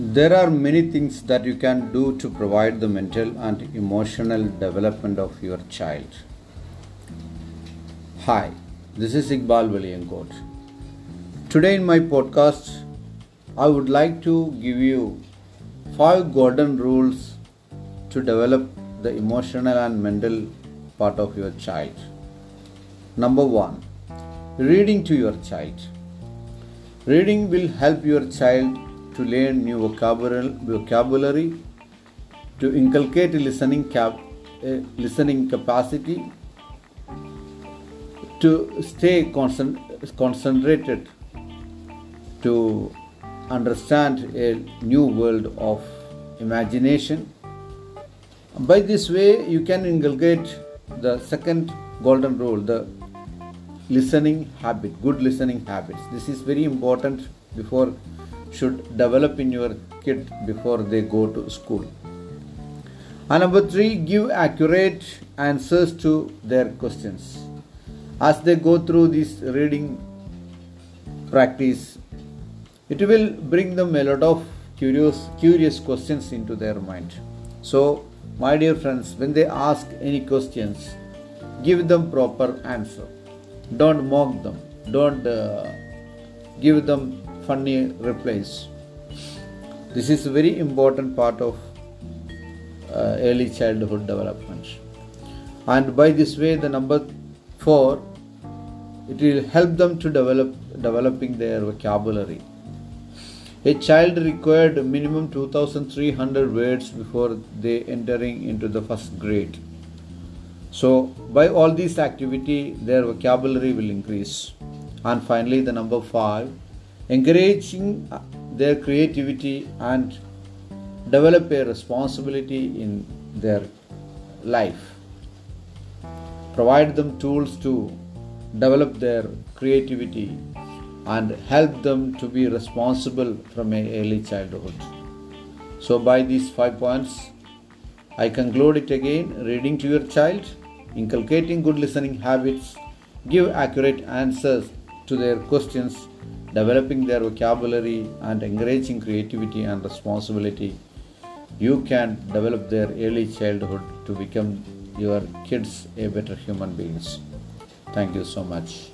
There are many things that you can do to provide the mental and emotional development of your child. Hi, this is Iqbal Valiyankot. Today in my podcast, I would like to give you five golden rules to develop the emotional and mental part of your child. Number one, reading to your child. Reading will help your child to learn new vocabulary, to inculcate listening, cap, uh, listening capacity, to stay concent- concentrated, to understand a new world of imagination. By this way, you can inculcate the second golden rule, the listening habit, good listening habits. This is very important before should develop in your kid before they go to school. And number three, give accurate answers to their questions. As they go through this reading practice, it will bring them a lot of curious, curious questions into their mind. So, my dear friends, when they ask any questions, give them proper answer. Don't mock them. Don't uh, give them funny replies. This is a very important part of uh, early childhood development. And by this way, the number four, it will help them to develop developing their vocabulary. A child required minimum 2300 words before they entering into the first grade. So by all these activity, their vocabulary will increase. And finally, the number five, encouraging uh, their creativity and develop a responsibility in their life. Provide them tools to develop their creativity and help them to be responsible from a early childhood. So, by these five points, I conclude it again reading to your child, inculcating good listening habits, give accurate answers to their questions developing their vocabulary and encouraging creativity and responsibility, you can develop their early childhood to become your kids a better human beings. Thank you so much.